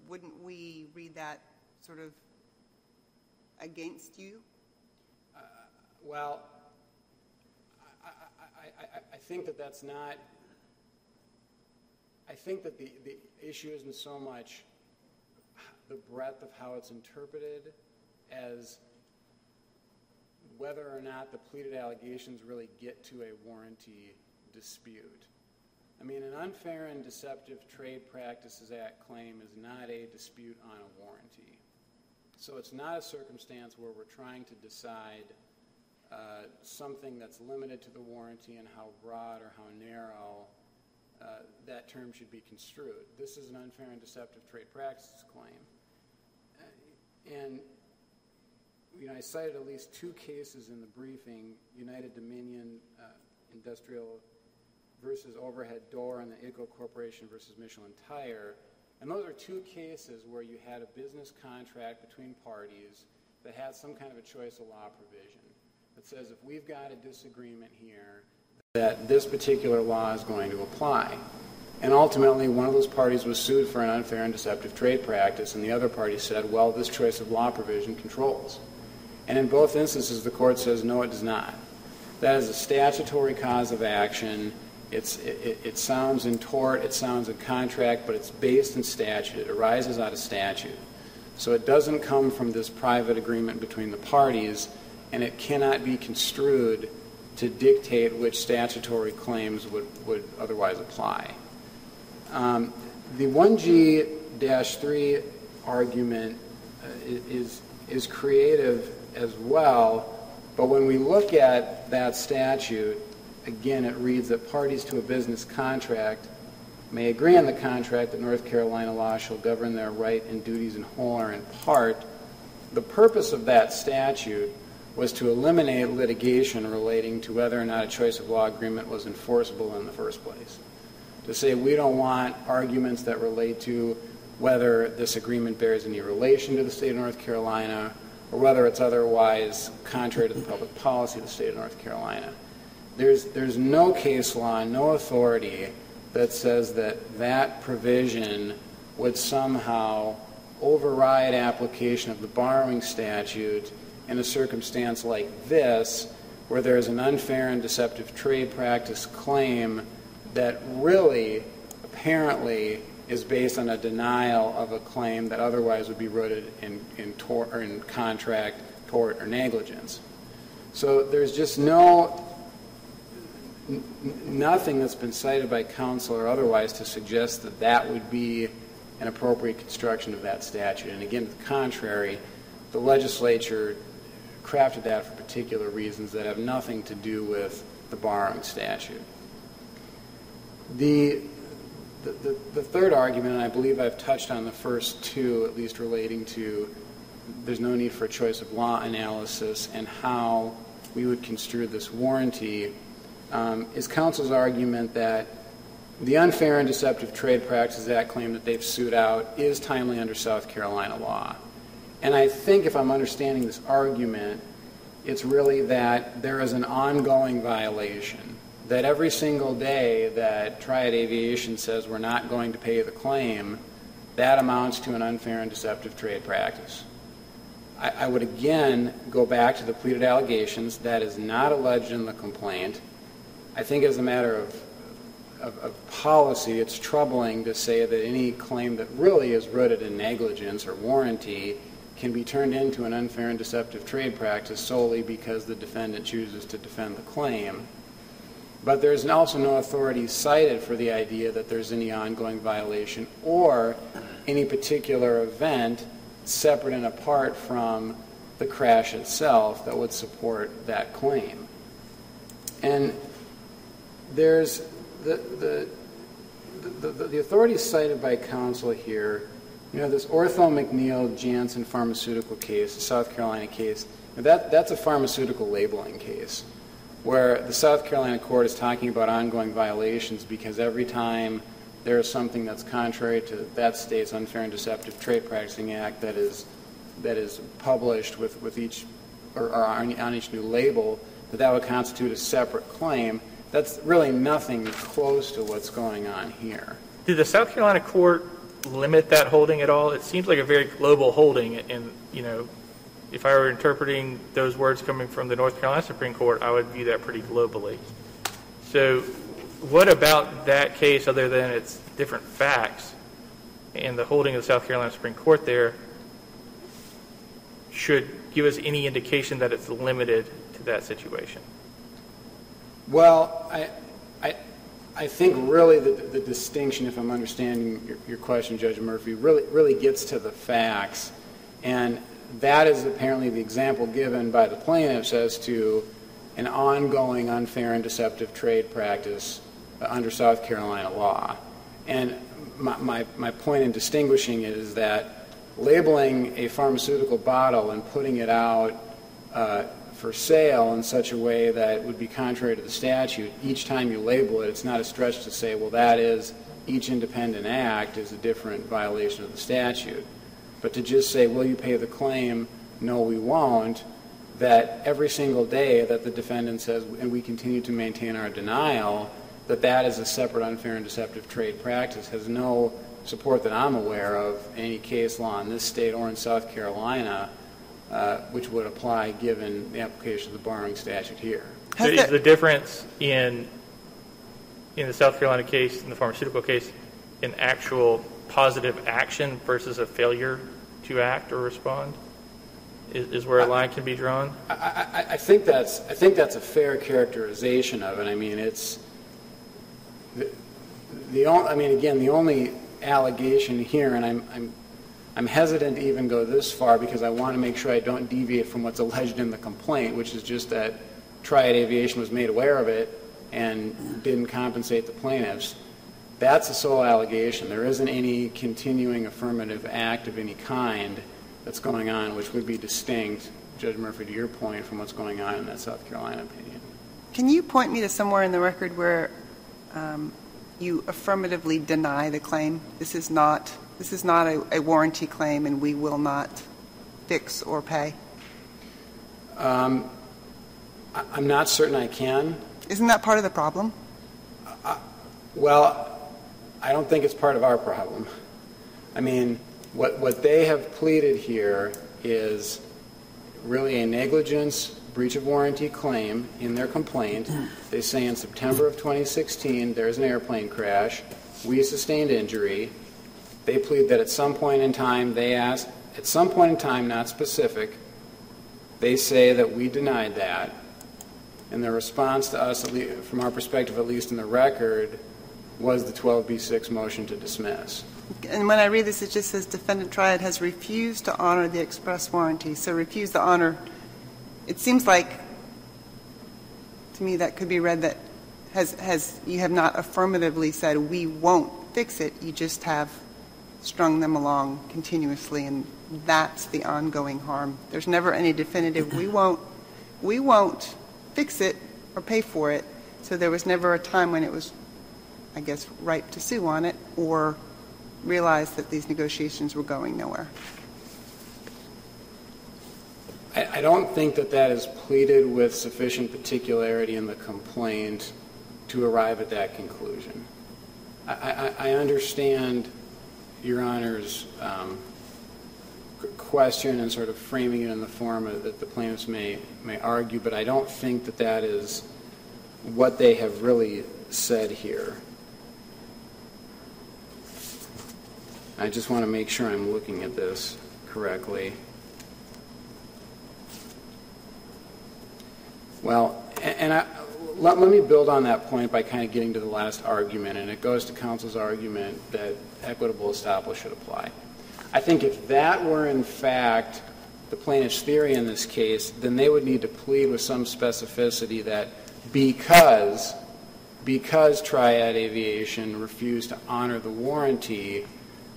D: wouldn't we read that sort of against you?
F: Uh, well, I, I, I, I think that that's not, I think that the, the issue isn't so much the breadth of how it's interpreted as whether or not the pleaded allegations really get to a warranty dispute. I mean, an unfair and deceptive Trade Practices Act claim is not a dispute on a warranty. So it's not a circumstance where we're trying to decide uh, something that's limited to the warranty and how broad or how narrow uh, that term should be construed. This is an unfair and deceptive trade practices claim. Uh, And, you know, I cited at least two cases in the briefing, United Dominion uh, Industrial versus Overhead Door and the ICO Corporation versus Michelin Tire. And those are two cases where you had a business contract between parties that had some kind of a choice of law provision that says if we've got a disagreement here, that this particular law is going to apply. And ultimately, one of those parties was sued for an unfair and deceptive trade practice, and the other party said, well, this choice of law provision controls. And in both instances, the court says, no, it does not. That is a statutory cause of action. It's, it, it sounds in tort, it sounds in contract, but it's based in statute. It arises out of statute. So it doesn't come from this private agreement between the parties, and it cannot be construed to dictate which statutory claims would, would otherwise apply. Um, the 1G-3 argument uh, is, is creative as well, but when we look at that statute, again, it reads that parties to a business contract may agree on the contract that North Carolina law shall govern their right and duties in whole or in part. The purpose of that statute was to eliminate litigation relating to whether or not a choice of law agreement was enforceable in the first place. To say we don't want arguments that relate to whether this agreement bears any relation to the state of North Carolina or whether it's otherwise contrary to the public policy of the state of North Carolina. There's, there's no case law, no authority that says that that provision would somehow override application of the borrowing statute in a circumstance like this, where there's an unfair and deceptive trade practice claim that really apparently is based on a denial of a claim that otherwise would be rooted in, in, tor- or in contract, tort, or negligence. So there's just no, n- nothing that's been cited by counsel or otherwise to suggest that that would be an appropriate construction of that statute. And again, to the contrary, the legislature crafted that for particular reasons that have nothing to do with the borrowing statute. The, the, the, the third argument, and I believe I've touched on the first two, at least relating to there's no need for a choice of law analysis and how we would construe this warranty, um, is counsel's argument that the Unfair and Deceptive Trade Practices Act claim that they've sued out is timely under South Carolina law. And I think if I'm understanding this argument, it's really that there is an ongoing violation. That every single day that Triad Aviation says we're not going to pay the claim, that amounts to an unfair and deceptive trade practice. I, I would again go back to the pleaded allegations. That is not alleged in the complaint. I think as a matter of of, of, policy, it's troubling to say that any claim that really is rooted in negligence or warranty can be turned into an unfair and deceptive trade practice solely because the defendant chooses to defend the claim. But there's also no authority cited for the idea that there's any ongoing violation or any particular event separate and apart from the crash itself that would support that claim. And there's the, the, the, the, authorities cited by counsel here, you know, this Ortho McNeil Janssen pharmaceutical case, the South Carolina case, that, that's a pharmaceutical labeling case where the South Carolina court is talking about ongoing violations because every time there is something that's contrary to that state's unfair and deceptive trade practicing act that is that is published with, with each or, or on, on each new label, that that would constitute a separate claim that's really nothing close to what's going on here.
B: Did the South Carolina court limit that holding at all? It seems like a very global holding, and you know, if I were interpreting those words coming from the North Carolina Supreme Court, I would view that pretty globally. So, what about that case, other than its different facts and the holding of the South Carolina Supreme Court there, should give us any indication that it's limited to that situation?
F: Well, I, I, I think really the, the distinction, if I'm understanding your, your question, Judge Murphy, really, really gets to the facts. And that is apparently the example given by the plaintiffs as to an ongoing unfair and deceptive trade practice under South Carolina law. And my, my, my point in distinguishing it is that labeling a pharmaceutical bottle and putting it out uh, for sale in such a way that would be contrary to the statute, each time you label it, it's not a stretch to say, well, that is, each independent act is a different violation of the statute. But to just say, will you pay the claim? No, we won't. That every single day that the defendant says, and we continue to maintain our denial, that that is a separate unfair and deceptive trade practice has no support that I'm aware of in any case law in this state or in South Carolina uh, which would apply given the application of the borrowing statute here.
B: So is the difference in, in the South Carolina case, in the pharmaceutical case, an actual positive action versus a failure to act or respond? Is, is where a line can be drawn?
F: I, I, I, think that's I think that's a fair characterization of it. I mean, it's the, the I mean, again, the only allegation here, and I'm, I'm I'm hesitant to even go this far because I want to make sure I don't deviate from what's alleged in the complaint, which is just that Triad Aviation was made aware of it and didn't compensate the plaintiffs. That's the sole allegation. There isn't any continuing affirmative act of any kind that's going on, which would be distinct, Judge Murphy, to your point, from what's going on in that South Carolina opinion.
D: Can you point me to somewhere in the record where um, you affirmatively deny the claim? This is not this is not a, a warranty claim, and we will not fix or pay?
F: Um, I- I'm not certain I can.
D: Isn't that part of the problem?
F: Uh, Well, I don't think it's part of our problem. I mean, what, what they have pleaded here is really a negligence, breach of warranty claim in their complaint. They say in September of 2016, there's an airplane crash. we sustained injury. They plead that at some point in time, they asked, at some point in time, not specific, they say that we denied that. And their response to us, from our perspective, at least in the record, was the 12B6 motion to dismiss.
D: And when I read this, it just says defendant Triad has refused to honor the express warranty. So refused to honor, it seems like, to me, that could be read that has, has, you have not affirmatively said, we won't fix it. You just have strung them along continuously, and that's the ongoing harm. There's never any definitive, we won't, we won't fix it or pay for it. So there was never a time when it was, I guess, ripe to sue on it or realize that these negotiations were going nowhere.
F: I, I don't think that that is pleaded with sufficient particularity in the complaint to arrive at that conclusion. I, I, I understand Your Honor's um, question and sort of framing it in the form of- that the plaintiffs may, may argue, but I don't think that that is what they have really said here. I just want to make sure I'm looking at this correctly. Well, and I, let, let me build on that point by kind of getting to the last argument, and it goes to counsel's argument that equitable estoppel should apply. I think if that were in fact the plaintiff's theory in this case, then they would need to plead with some specificity that because, because Triad Aviation refused to honor the warranty,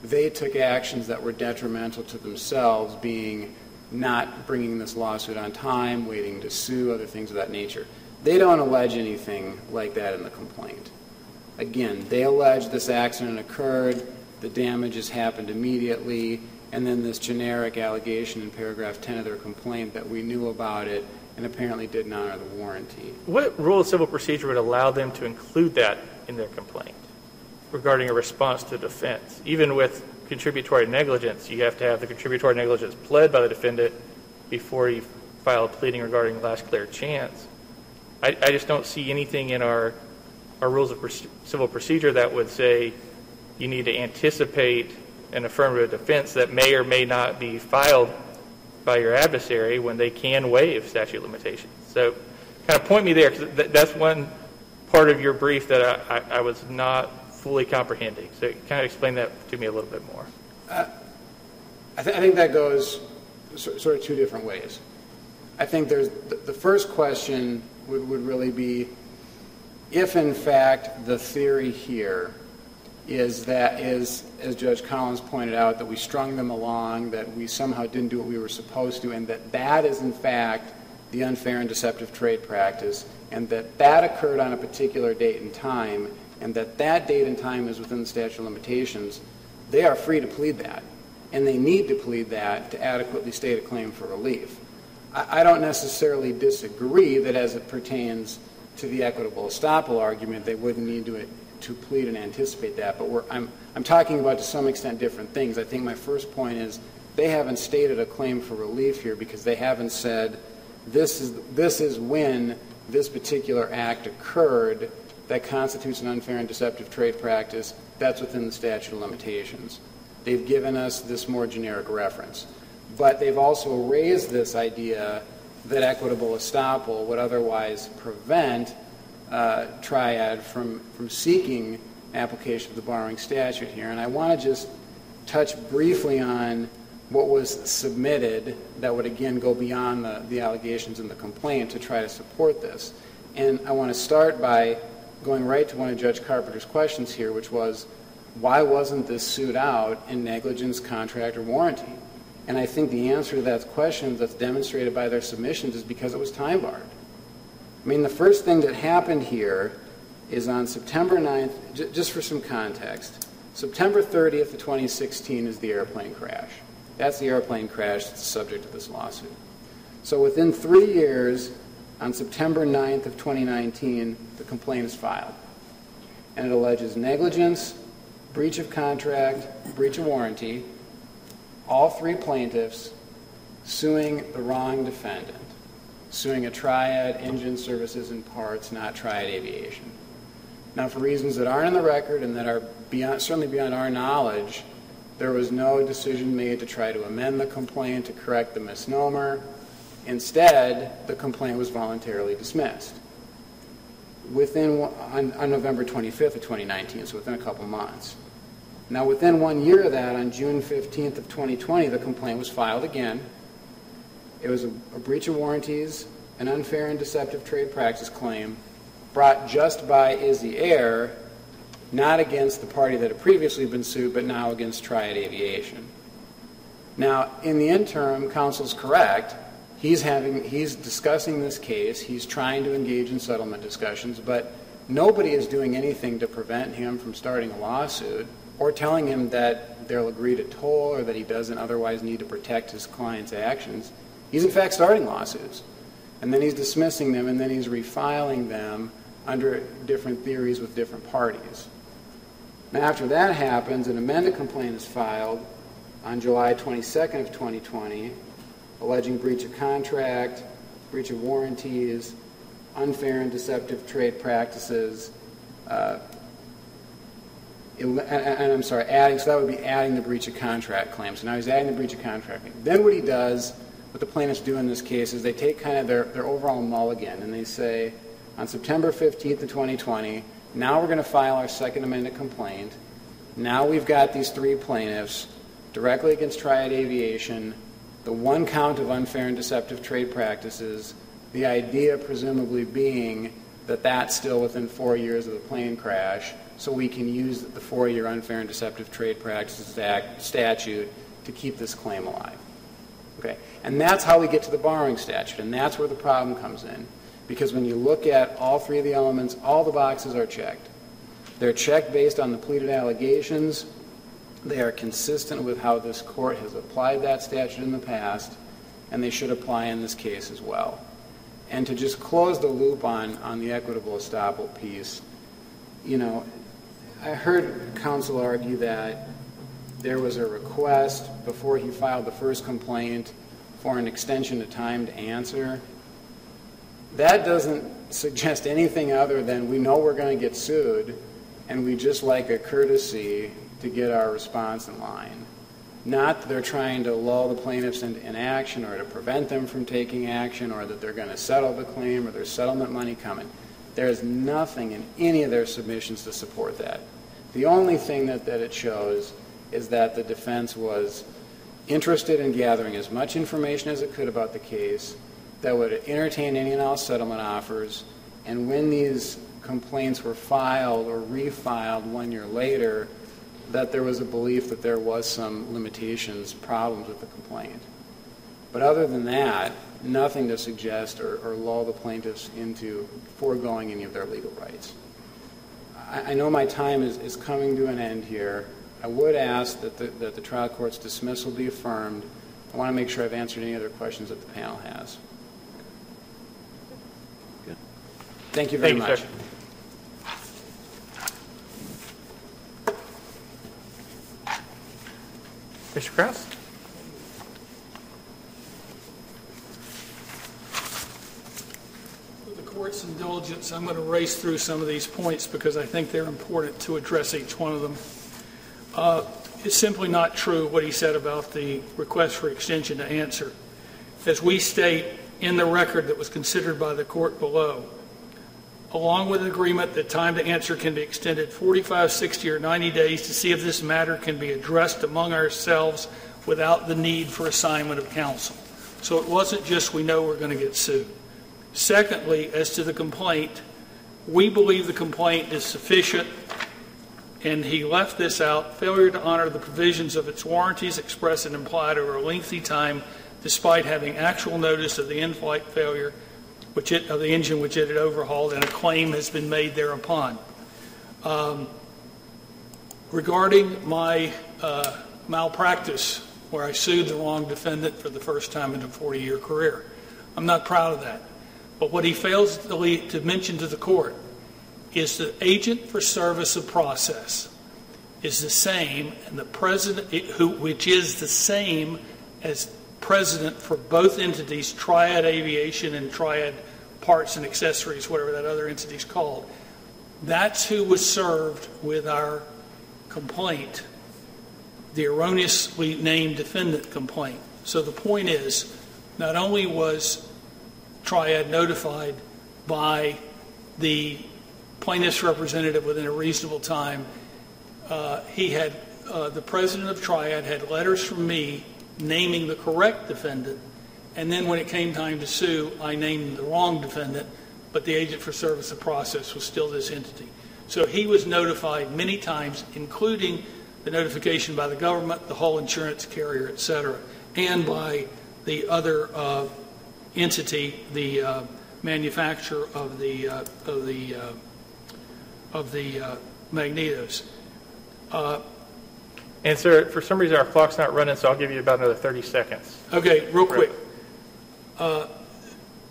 F: they took actions that were detrimental to themselves, being not bringing this lawsuit on time, waiting to sue, other things of that nature. They don't allege anything like that in the complaint. Again, they allege this accident occurred, the damages happened immediately, and then this generic allegation in paragraph 10 of their complaint that we knew about it and apparently didn't honor the warranty.
B: What rule of civil procedure would allow them to include that in their complaint regarding a response to defense? Even with contributory negligence, you have to have the contributory negligence pled by the defendant before you file a pleading regarding last clear chance. I, I just don't see anything in our, our rules of civil procedure that would say you need to anticipate an affirmative defense that may or may not be filed by your adversary when they can waive statute limitations. So kind of point me there, because that's one part of your brief that I, I, I was not fully comprehending. So kind of explain that to me a little bit more.
F: Uh, I, th- I think that goes so- sort of two different ways. I think there's the, the first question would, would really be if, in fact, the theory here is that is, as Judge Collins pointed out, that we strung them along, that we somehow didn't do what we were supposed to, and that that is, in fact, the unfair and deceptive trade practice, and that that occurred on a particular date and time, and that that date and time is within the statute of limitations, they are free to plead that. And they need to plead that to adequately state a claim for relief. I, I don't necessarily disagree that as it pertains to the equitable estoppel argument, they wouldn't need to, to plead and anticipate that. But I'm, I'm talking about to some extent different things. I think my first point is they haven't stated a claim for relief here because they haven't said this is, this is when this particular act occurred that constitutes an unfair and deceptive trade practice. That's within the statute of limitations. They've given us this more generic reference. But they've also raised this idea that equitable estoppel would otherwise prevent uh, Triad from, from seeking application of the borrowing statute here. And I want to just touch briefly on what was submitted that would again go beyond the, the allegations in the complaint to try to support this. And I want to start by going right to one of Judge Carpenter's questions here, which was, why wasn't this sued out in negligence, contract, or warranty? And I think the answer to that question that's demonstrated by their submissions is because it was time barred. I mean, the first thing that happened here is on September 9th, j- just for some context, September 30th of 2016 is the airplane crash. That's the airplane crash that's the subject of this lawsuit. So within three years, on September 9th of 2019, the complaint is filed. And it alleges negligence, breach of contract, breach of warranty, all three plaintiffs suing the wrong defendant, suing a triad, engine services and parts, not triad aviation. Now, for reasons that aren't in the record and that are beyond, certainly beyond our knowledge, there was no decision made to try to amend the complaint to correct the misnomer. Instead, the complaint was voluntarily dismissed within, on, on November 25th of 2019, so within a couple months. Now, within one year of that, on June 15th of 2020, the complaint was filed again. It was a, a breach of warranties, an unfair and deceptive trade practice claim brought just by Izzy Air, not against the party that had previously been sued, but now against Triad Aviation. Now, in the interim, counsel's correct. He's having, he's discussing this case. He's trying to engage in settlement discussions, but nobody is doing anything to prevent him from starting a lawsuit or telling him that they'll agree to toll or that he doesn't otherwise need to protect his client's actions. He's in fact starting lawsuits. And then he's dismissing them and then he's refiling them under different theories with different parties. Now, after that happens, an amended complaint is filed on July 22nd of 2020, alleging breach of contract, breach of warranties, unfair and deceptive trade practices, uh, and, I'm sorry, adding, so that would be adding the breach of contract claim. So now he's adding the breach of contract. Then what he does, what the plaintiffs do in this case, is they take kind of their, their overall mulligan and they say, on September 15th of 2020, now we're going to file our second amended complaint. Now we've got these three plaintiffs directly against Triad Aviation, the one count of unfair and deceptive trade practices, the idea presumably being that that's still within four years of the plane crash, so we can use the four-year unfair and deceptive trade practices act statute to keep this claim alive. Okay, and that's how we get to the borrowing statute, and that's where the problem comes in, because when you look at all three of the elements, all the boxes are checked. They're checked based on the pleaded allegations. They are consistent with how this court has applied that statute in the past, and they should apply in this case as well. And to just close the loop on, on the equitable estoppel piece, you know, I heard counsel argue that there was a request before he filed the first complaint for an extension of time to answer. That doesn't suggest anything other than we know we're going to get sued, and we just like a courtesy to get our response in line. Not that they're trying to lull the plaintiffs into inaction or to prevent them from taking action or that they're going to settle the claim or there's settlement money coming. There's nothing in any of their submissions to support that. The only thing that, that it shows is that the defense was interested in gathering as much information as it could about the case, that would entertain any and all settlement offers, and when these complaints were filed or refiled one year later, that there was a belief that there was some limitations, problems with the complaint. But other than that, nothing to suggest or, or lull the plaintiffs into foregoing any of their legal rights. I, I know my time is, is coming to an end here. I would ask that the, that the trial court's dismissal be affirmed. I want to make sure I've answered any other questions that the panel has. Thank you very
B: Thank you,
F: much.
B: sir. Mr. Kraus?
C: With the court's indulgence, I'm going to race through some of these points because I think they're important to address each one of them. Uh, It's simply not true what he said about the request for extension to answer. As we state in the record that was considered by the court below, along with an agreement that time to answer can be extended 45, 60, or 90 days to see if this matter can be addressed among ourselves without the need for assignment of counsel. So it wasn't just we know we're going to get sued. Secondly, as to the complaint, we believe the complaint is sufficient, and he left this out, failure to honor the provisions of its warranties expressed and implied over a lengthy time despite having actual notice of the in-flight failure which it, of the engine which it had overhauled, and a claim has been made thereupon. Um, regarding my uh, malpractice, where I sued the wrong defendant for the first time in a 40-year career, I'm not proud of that. But what he fails to, mention to the court is the agent for service of process is the same, and the president, who, which is the same as president for both entities, Triad Aviation and Triad Parts and Accessories, whatever that other entity is called. That's who was served with our complaint, the erroneously named defendant complaint. So the point is, not only was Triad notified by the plaintiff's representative within a reasonable time, uh, he had, uh, the president of Triad had letters from me naming the correct defendant, and then when it came time to sue, I named the wrong defendant, but the agent for service of process was still this entity. So he was notified many times, including the notification by the government, the whole insurance carrier, et cetera, and by the other uh, entity, the uh, manufacturer of the, uh, of the, uh, of the uh, magnetos. Uh,
B: And sir, for some reason, our clock's not running, so I'll give you about another 30 seconds.
C: Okay, real quick. Uh,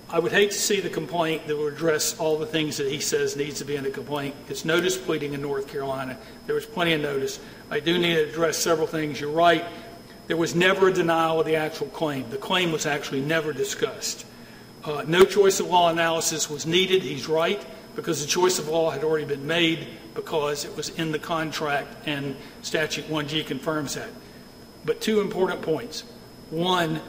C: I would hate to see the complaint that would address all the things that he says needs to be in the complaint. It's notice pleading in North Carolina. There was plenty of notice. I do need to address several things. You're right. There was never a denial of the actual claim. The claim was actually never discussed. Uh, no choice of law analysis was needed. He's right, because the choice of law had already been made because it was in the contract and statute 1G confirms that. But two important points. One,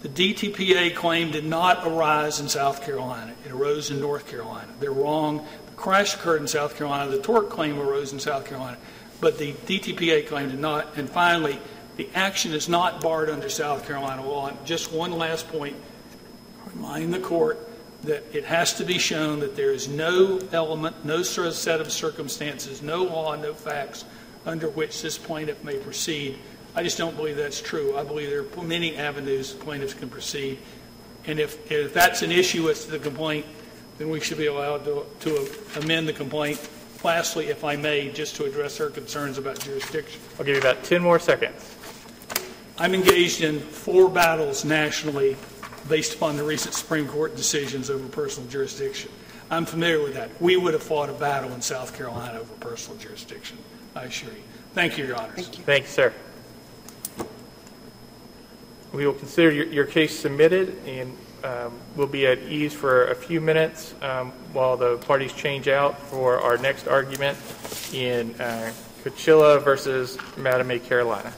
C: the DTPA claim did not arise in South Carolina. It arose in North Carolina. They're wrong. The crash occurred in South Carolina. The tort claim arose in South Carolina. But the DTPA claim did not. And finally, the action is not barred under South Carolina law. And just one last point, remind the court that it has to be shown that there is no element, no set of circumstances, no law, no facts under which this plaintiff may proceed. I just don't believe that's true. I believe there are many avenues plaintiffs can proceed. And if, if that's an issue with the complaint, then we should be allowed to, to amend the complaint. Lastly, if I may, just to address her concerns about jurisdiction.
B: I'll give you about 10 more seconds.
C: I'm engaged in four battles nationally based upon the recent Supreme Court decisions over personal jurisdiction. I'm familiar with that. We would have fought a battle in South Carolina over personal jurisdiction, I assure you. Thank you, Your Honors.
D: Thank you.
B: Thank you, sir. We will consider your, your case submitted, and um, we'll be at ease for a few minutes um, while the parties change out for our next argument in uh, Coachella versus Madame Carolina.